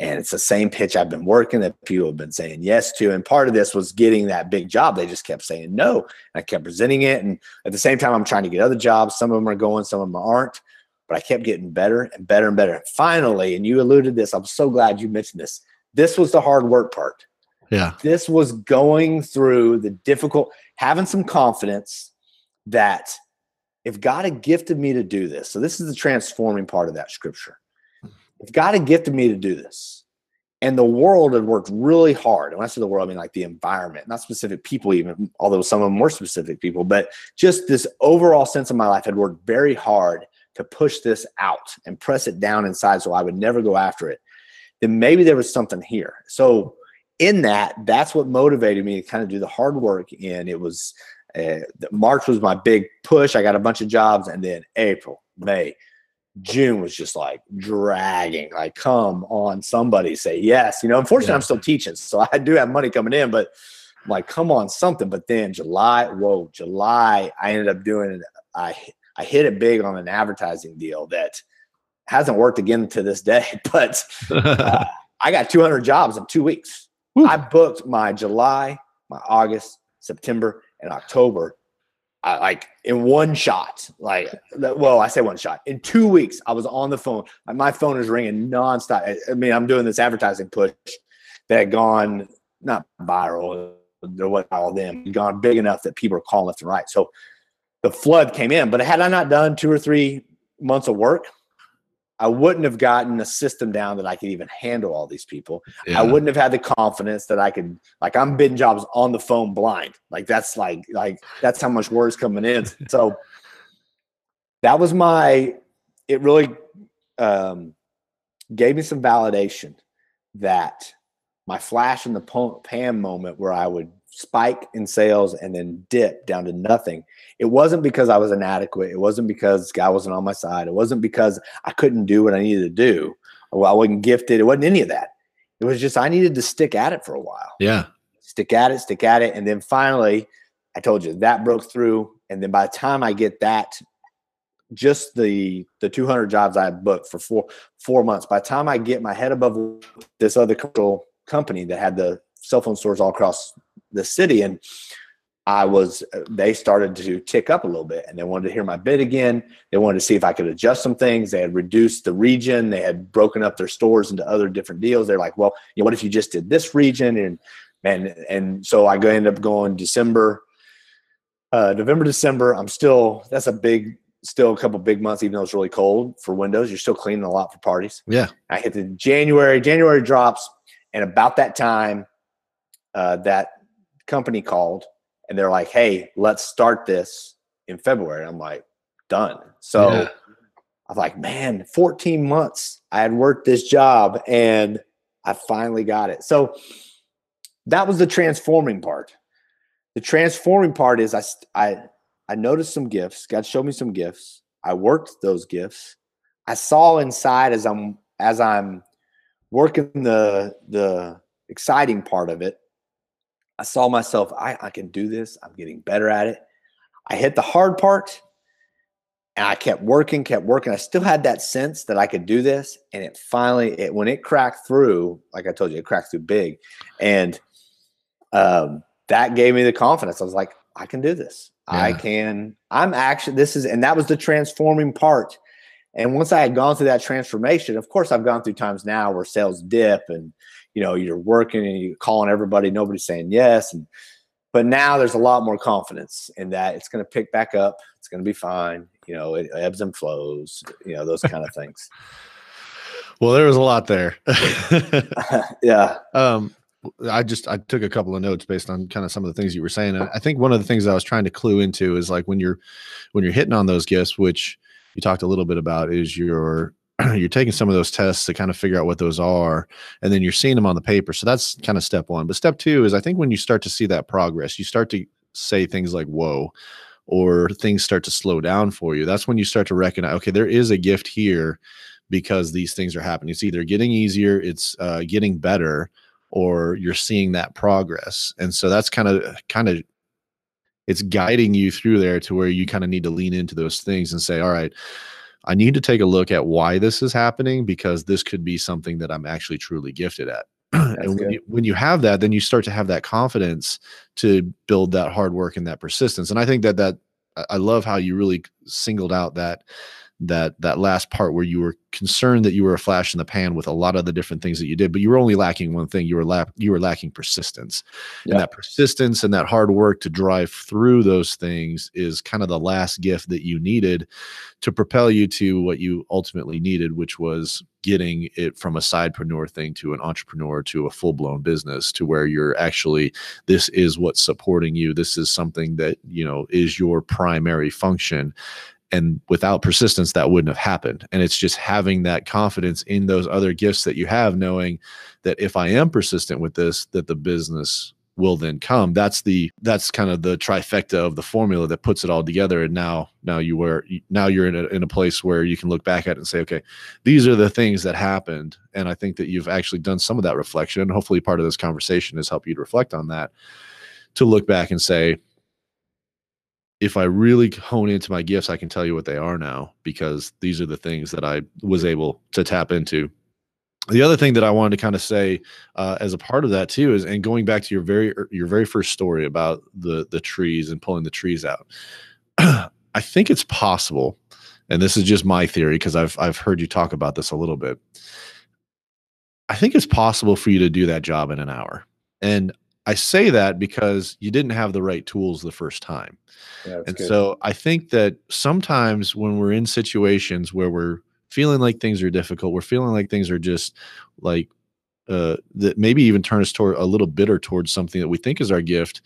And it's the same pitch I've been working that people have been saying yes to. And part of this was getting that big job. They just kept saying no. And I kept presenting it. And at the same time, I'm trying to get other jobs. Some of them are going, some of them aren't. But I kept getting better and better and better. Finally, and you alluded this, I'm so glad you mentioned this. This was the hard work part. Yeah. This was going through the difficult, having some confidence that if God had gifted me to do this, so this is the transforming part of that scripture. If God had gifted me to do this, and the world had worked really hard, and when I say the world, I mean like the environment, not specific people, even although some of them were specific people, but just this overall sense of my life had worked very hard to push this out and press it down inside so I would never go after it, then maybe there was something here. So in that, that's what motivated me to kind of do the hard work. And it was uh, March was my big push. I got a bunch of jobs, and then April, May, June was just like dragging. Like, come on, somebody say yes. You know, unfortunately, yeah. I'm still teaching, so I do have money coming in, but I'm like, come on, something. But then July, whoa, July, I ended up doing. I I hit it big on an advertising deal that hasn't worked again to this day, but uh, I got 200 jobs in two weeks. Woo. I booked my July, my August, September, in October, I, like in one shot, like well, I say one shot. In two weeks, I was on the phone. My phone is ringing nonstop. I mean, I'm doing this advertising push that had gone not viral or what all them gone big enough that people are calling left and right. So the flood came in. But had I not done two or three months of work, I wouldn't have gotten a system down that I could even handle all these people. Yeah. I wouldn't have had the confidence that I could like I'm bidding jobs on the phone blind. Like that's like like that's how much words coming in. So that was my it really um gave me some validation that my flash in the pan moment where I would spike in sales and then dip down to nothing. It wasn't because I was inadequate. It wasn't because God wasn't on my side. It wasn't because I couldn't do what I needed to do. Well, I wasn't gifted. It wasn't any of that. It was just I needed to stick at it for a while. Yeah. Stick at it, stick at it. And then finally, I told you that broke through. And then by the time I get that, just the the 200 jobs I booked for four four months. By the time I get my head above this other company that had the cell phone stores all across the city and I was they started to tick up a little bit and they wanted to hear my bid again. They wanted to see if I could adjust some things. They had reduced the region, they had broken up their stores into other different deals. They're like, well, you know, what if you just did this region? And and, and so I go end up going December, uh, November, December. I'm still that's a big still a couple big months, even though it's really cold for windows. You're still cleaning a lot for parties. Yeah. I hit the January, January drops, and about that time, uh, that company called and they're like, "Hey, let's start this in February." I'm like, "Done." So yeah. I'm like, "Man, 14 months I had worked this job and I finally got it." So that was the transforming part. The transforming part is I I I noticed some gifts. God showed me some gifts. I worked those gifts. I saw inside as I'm as I'm working the the exciting part of it I saw myself, I, I can do this. I'm getting better at it. I hit the hard part and I kept working, kept working. I still had that sense that I could do this. And it finally, it, when it cracked through, like I told you, it cracked through big. And um, that gave me the confidence. I was like, I can do this. Yeah. I can, I'm actually, this is, and that was the transforming part And once I had gone through that transformation, of course, I've gone through times now where sales dip and you know you're working and you're calling everybody, nobody's saying yes. And but now there's a lot more confidence in that it's going to pick back up. It's going to be fine. You know, it ebbs and flows. You know, those kind of things. Well, there was a lot there. yeah. Um, I just I took a couple of notes based on kind of some of the things you were saying. I think one of the things I was trying to clue into is like when you're when you're hitting on those gifts, which you talked a little bit about is you're you're taking some of those tests to kind of figure out what those are and then you're seeing them on the paper. So that's kind of step one. But step two is i think when you start to see that progress you start to say things like whoa or things start to slow down for you that's when you start to recognize okay there is a gift here because these things are happening. It's either getting easier it's uh, getting better or you're seeing that progress. And so that's kind of kind of it's guiding you through there to where you kind of need to lean into those things and say all right i need to take a look at why this is happening because this could be something that i'm actually truly gifted at. And when you, when you have that then you start to have that confidence to build that hard work and that persistence. And i think that that i love how you really singled out that that that last part where you were concerned that you were a flash in the pan with a lot of the different things that you did but you were only lacking one thing. You were la- you were lacking persistence. Yeah. and that persistence and that hard work to drive through those things is kind of the last gift that you needed to propel you to what you ultimately needed which was getting it from a sidepreneur thing to an entrepreneur to a full-blown business to where you're actually this is what's supporting you. This is something that you know is your primary function and without persistence that wouldn't have happened. And it's just having that confidence in those other gifts that you have knowing that if i am persistent with this that the business will then come. That's the that's kind of the trifecta of the formula that puts it all together. And now now you were now you're in a, in a place where you can look back at it and say okay these are the things that happened. And i think that you've actually done some of that reflection. And hopefully part of this conversation has helped you to reflect on that to look back and say if I really hone into my gifts, I can tell you what they are now because these are the things that I was able to tap into. The other thing that I wanted to kind of say uh, as a part of that too is, and going back to your very er, your very first story about the the trees and pulling the trees out, I think it's possible, and this is just my theory because I've I've heard you talk about this a little bit. I think it's possible for you to do that job in an hour, and I say that because you didn't have the right tools the first time. Yeah, and good. so I think that sometimes when we're in situations where we're feeling like things are difficult, we're feeling like things are just like uh, that maybe even turn us toward a little bitter towards something that we think is our gift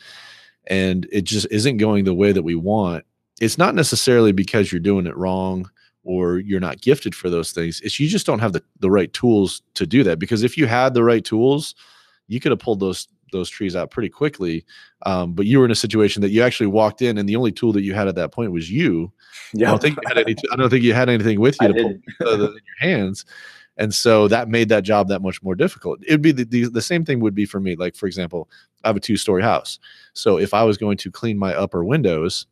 and it just isn't going the way that we want. It's not necessarily because you're doing it wrong or you're not gifted for those things. It's you just don't have the, the right tools to do that. Because if you had the right tools, you could have pulled those those trees out pretty quickly. Um, but you were in a situation that you actually walked in, and the only tool that you had at that point was you. Yeah. I don't think you had any. I don't think you had anything with you didn't. in your hands, and so that made that job that much more difficult. It'd be the, the the same thing would be for me. Like for example, I have a two story house, so if I was going to clean my upper windows,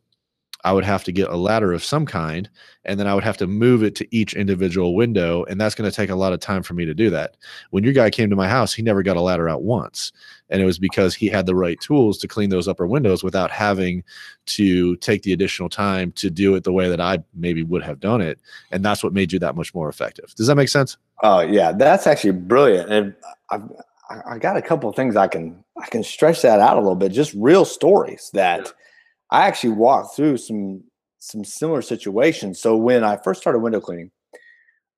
I would have to get a ladder of some kind, and then I would have to move it to each individual window, and that's going to take a lot of time for me to do that. When your guy came to my house, he never got a ladder out once, and it was because he had the right tools to clean those upper windows without having to take the additional time to do it the way that I maybe would have done it, and that's what made you that much more effective. Does that make sense? Oh yeah, that's actually brilliant, and I've I got a couple of things I can I can stretch that out a little bit. Just real stories that. I actually walked through some some similar situations. So when I first started window cleaning,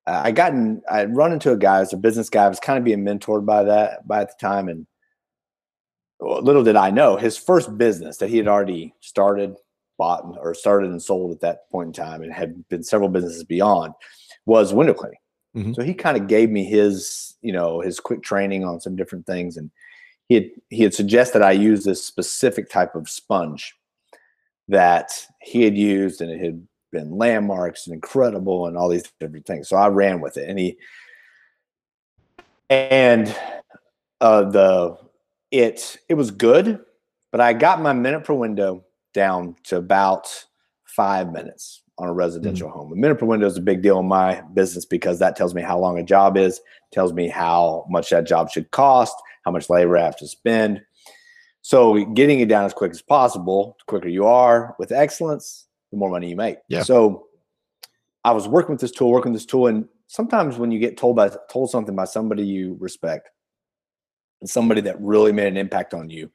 uh, I gotten I run into a guy as a business guy. I was kind of being mentored by that by at the time, and little did I know his first business that he had already started, bought, or started and sold at that point in time, and had been several businesses beyond, was window cleaning. Mm-hmm. So he kind of gave me his, you know, his quick training on some different things, and he had he had suggested I use this specific type of sponge that he had used and it had been landmarks and incredible and all these different things. So I ran with it and he and uh the it it was good, but I got my minute per window down to about five minutes on a residential mm-hmm. home. A minute per window is a big deal in my business because that tells me how long a job is, tells me how much that job should cost, how much labor I have to spend. So getting it down as quick as possible, the quicker you are with excellence, the more money you make. Yeah. So I was working with this tool, working with this tool, and sometimes when you get told by told something by somebody you respect and somebody that really made an impact on you,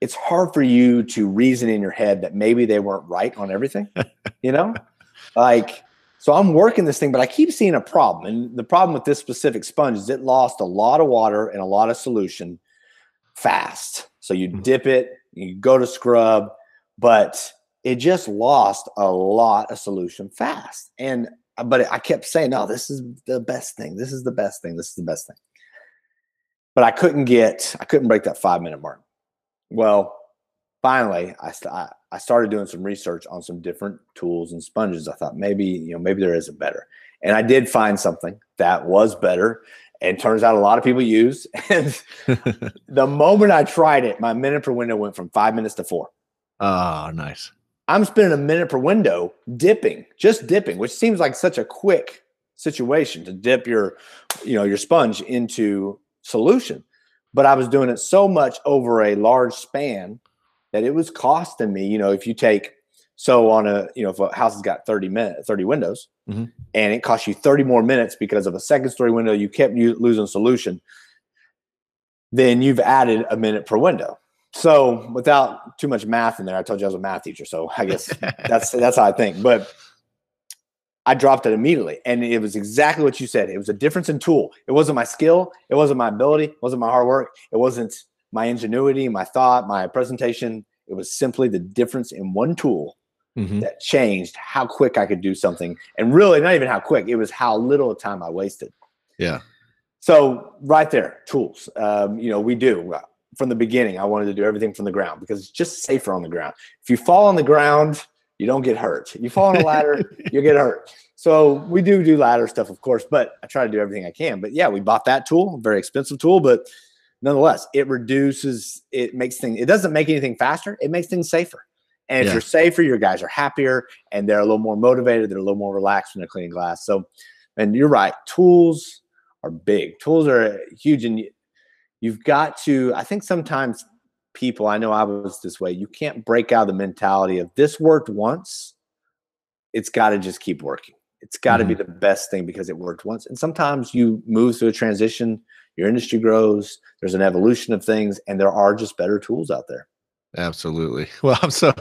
it's hard for you to reason in your head that maybe they weren't right on everything. you know, like so I'm working this thing, but I keep seeing a problem. And the problem with this specific sponge is it lost a lot of water and a lot of solution fast. So you mm-hmm. dip it, you go to scrub, but it just lost a lot of solution fast. And uh, but I kept saying, no, this is the best thing. This is the best thing. This is the best thing. But I couldn't get, I couldn't break that five minute mark. Well, finally, I, I started doing some research on some different tools and sponges. I thought maybe, you know, maybe there is a better. And I did find something that was better. And turns out a lot of people use. And the moment I tried it, my minute per window went from five minutes to four. Oh, nice. I'm spending a minute per window dipping, just dipping, which seems like such a quick situation to dip your, you know, your sponge into solution. But I was doing it so much over a large span that it was costing me, you know, if you take so on a, you know, if a house has got 30 minutes, 30 windows, mm-hmm. and it costs you 30 more minutes because of a second story window, you kept losing solution, then you've added a minute per window. So without too much math in there, I told you I was a math teacher, so I guess that's that's how I think. But I dropped it immediately, and it was exactly what you said. It was a difference in tool. It wasn't my skill, it wasn't my ability, it wasn't my hard work, it wasn't my ingenuity, my thought, my presentation. It was simply the difference in one tool mm-hmm. that changed how quick I could do something. And really, not even how quick, it was how little time I wasted. Yeah. So, right there, tools. Um, you know, we do from the beginning. I wanted to do everything from the ground because it's just safer on the ground. If you fall on the ground, you don't get hurt. You fall on a ladder, you get hurt. So we do do ladder stuff, of course, but I try to do everything I can. But yeah, we bought that tool, very expensive tool, but nonetheless, it reduces, it makes things, it doesn't make anything faster, it makes things safer. And if yeah. you're safer, your guys are happier and they're a little more motivated, they're a little more relaxed when they're cleaning glass. So, and you're right, tools are big. Tools are huge. And you've got to, I think sometimes people, I know I was this way, you can't break out the mentality of this worked once, it's got to just keep working. It's got to mm-hmm. be the best thing because it worked once. And sometimes you move through a transition your industry grows, there's an evolution of things, and there are just better tools out there. Absolutely. Well, I'm so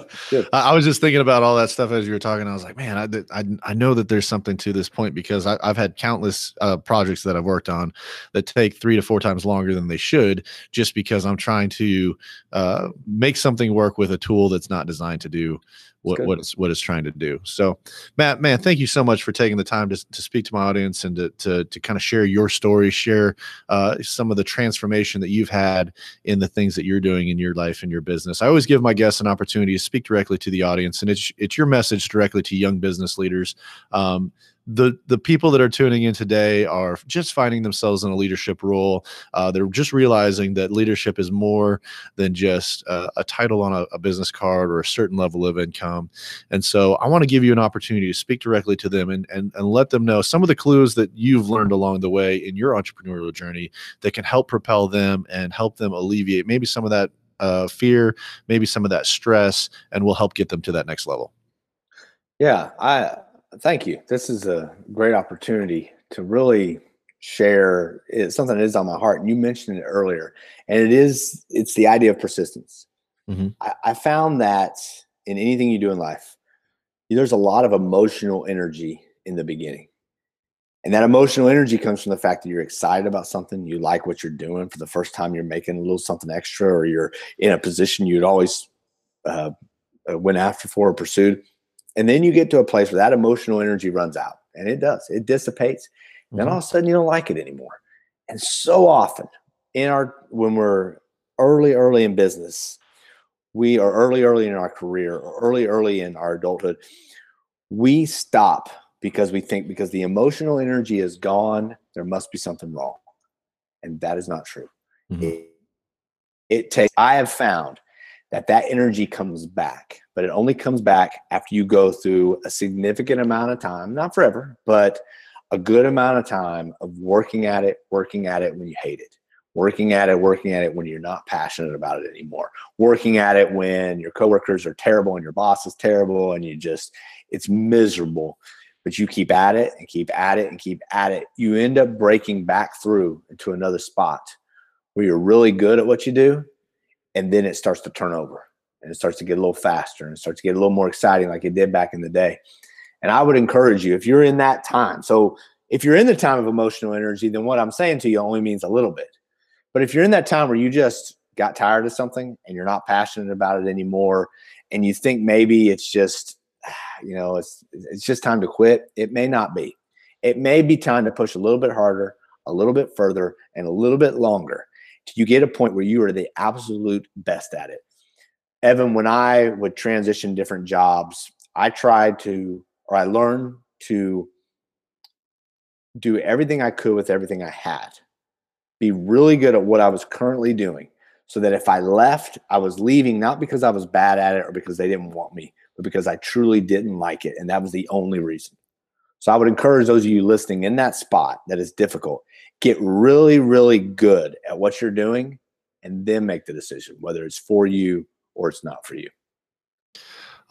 I, was just thinking about all that stuff as you were talking. I was like, man, I I, I know that there's something to this point because I, have had countless uh, projects that I've worked on that take three to four times longer than they should, just because I'm trying to uh, make something work with a tool that's not designed to do what what it's what it's trying to do. So, Matt, man, thank you so much for taking the time to, to speak to my audience and to to, to kind of share your story, share uh, some of the transformation that you've had in the things that you're doing in your life and your business. I always give my guests an opportunity to speak directly to the audience, and it's it's your message directly to young business leaders. Um, the the people that are tuning in today are just finding themselves in a leadership role. Uh, they're just realizing that leadership is more than just uh, a title on a, a, business card or a certain level of income. And so, I want to give you an opportunity to speak directly to them and, and and let them know some of the clues that you've learned along the way in your entrepreneurial journey that can help propel them and help them alleviate maybe some of that uh, fear, maybe some of that stress, and will help get them to that next level. Yeah, I Thank you. This is a great opportunity to really share it's something that is on my heart. And you mentioned it earlier, and it is it's the idea of persistence. Mm-hmm. I, I found that in anything you do in life, there's a lot of emotional energy in the beginning. And that emotional energy comes from the fact that you're excited about something, you like what you're doing for the first time, you're making a little something extra, or you're in a position you'd always uh, uh went after for or pursued. And then you get to a place where that emotional energy runs out and it does, it dissipates. Mm-hmm. Then all of a sudden you don't like it anymore. And so often in our, when we're early, early in business, we are early, early in our career, or early, early in our adulthood, we stop because we think because the emotional energy is gone, there must be something wrong. And that is not true. Mm-hmm. It, it takes, I have found that that energy comes back but it only comes back after you go through a significant amount of time not forever but a good amount of time of working at it working at it when you hate it working at it working at it when you're not passionate about it anymore working at it when your coworkers are terrible and your boss is terrible and you just it's miserable but you keep at it and keep at it and keep at it, you end up breaking back through into another spot where you're really good at what you do. And then it starts to turn over and it starts to get a little faster and it starts to get a little more exciting like it did back in the day. And I would encourage you if you're in that time. So if you're in the time of emotional energy, then what I'm saying to you only means a little bit. But if you're in that time where you just got tired of something and you're not passionate about it anymore, and you think maybe it's just, you know, it's it's just time to quit, it may not be. It may be time to push a little bit harder, a little bit further, and a little bit longer. You get a point where you are the absolute best at it. Evan, when I would transition different jobs, I tried to, or I learned to do everything I could with everything I had, be really good at what I was currently doing. So that if I left, I was leaving not because I was bad at it or because they didn't want me, but because I truly didn't like it. And that was the only reason. So I would encourage those of you listening in that spot that is difficult, get really, really good at what you're doing and then make the decision whether it's for you or it's not for you.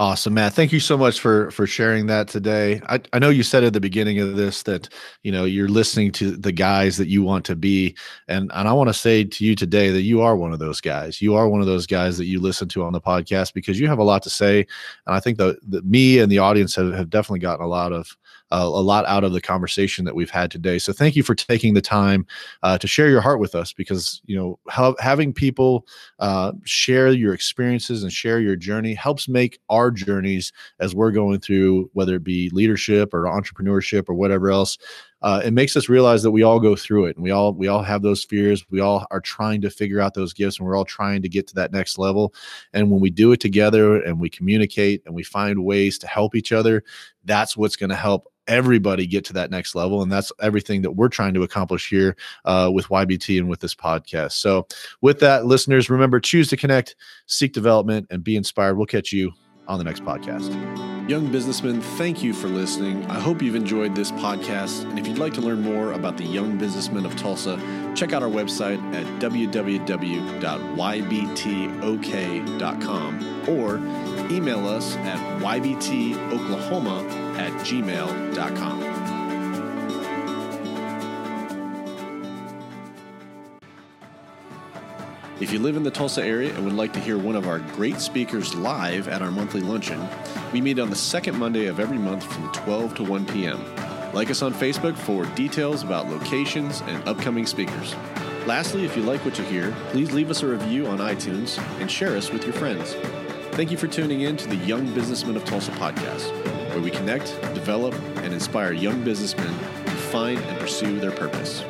Awesome, Matt. Thank you so much for for sharing that today. I, I know you said at the beginning of this that you know you're listening to the guys that you want to be, and and I want to say to you today that you are one of those guys. You are one of those guys that you listen to on the podcast because you have a lot to say, and I think that, me and the audience have, have definitely gotten a lot of uh, a lot out of the conversation that we've had today. So thank you for taking the time uh, to share your heart with us because you know ha- having people uh, share your experiences and share your journey helps make our journeys as we're going through whether it be leadership or entrepreneurship or whatever else uh, it makes us realize that we all go through it and we all we all have those fears. We all are trying to figure out those gifts and we're all trying to get to that next level. And when we do it together and we communicate and we find ways to help each other that's what's going to help everybody get to that next level and that's everything that we're trying to accomplish here uh, with ybt and with this podcast. So with that listeners remember choose to connect seek development and be inspired. We'll catch you on the next podcast. Young businessmen, thank you for listening. I hope you've enjoyed this podcast. And if you'd like to learn more about the young businessmen of Tulsa, check out our website at www.ybtok.com or email us at ybtoklahoma at gmail.com. If you live in the Tulsa area and would like to hear one of our great speakers live at our monthly luncheon, we meet on the second Monday of every month from 12 to 1 p.m. Like us on Facebook for details about locations and upcoming speakers. Lastly, if you like what you hear, please leave us a review on iTunes and share us with your friends. Thank you for tuning in to the Young Businessmen of Tulsa podcast, where we connect, develop, and inspire young businessmen to find and pursue their purpose.